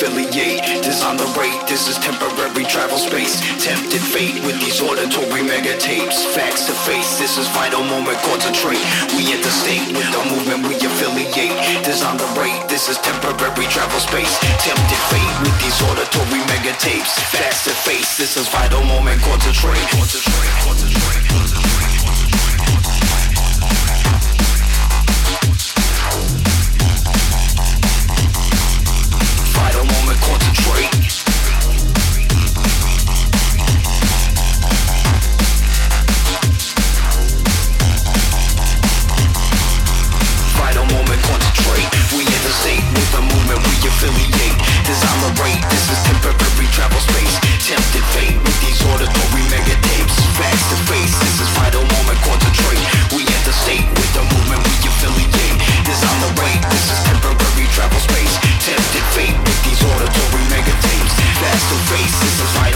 Affiliate. Design the rate, this is temporary travel space. Tempted fate with these auditory mega tapes. Facts to face, this is vital moment, concentrate. We interstate with the movement we affiliate. Design the rate, this is temporary travel space. Tempted fate with these auditory mega tapes. Facts to face, this is vital moment, concentrate. Concentrate, concentrate, concentrate. This a fight.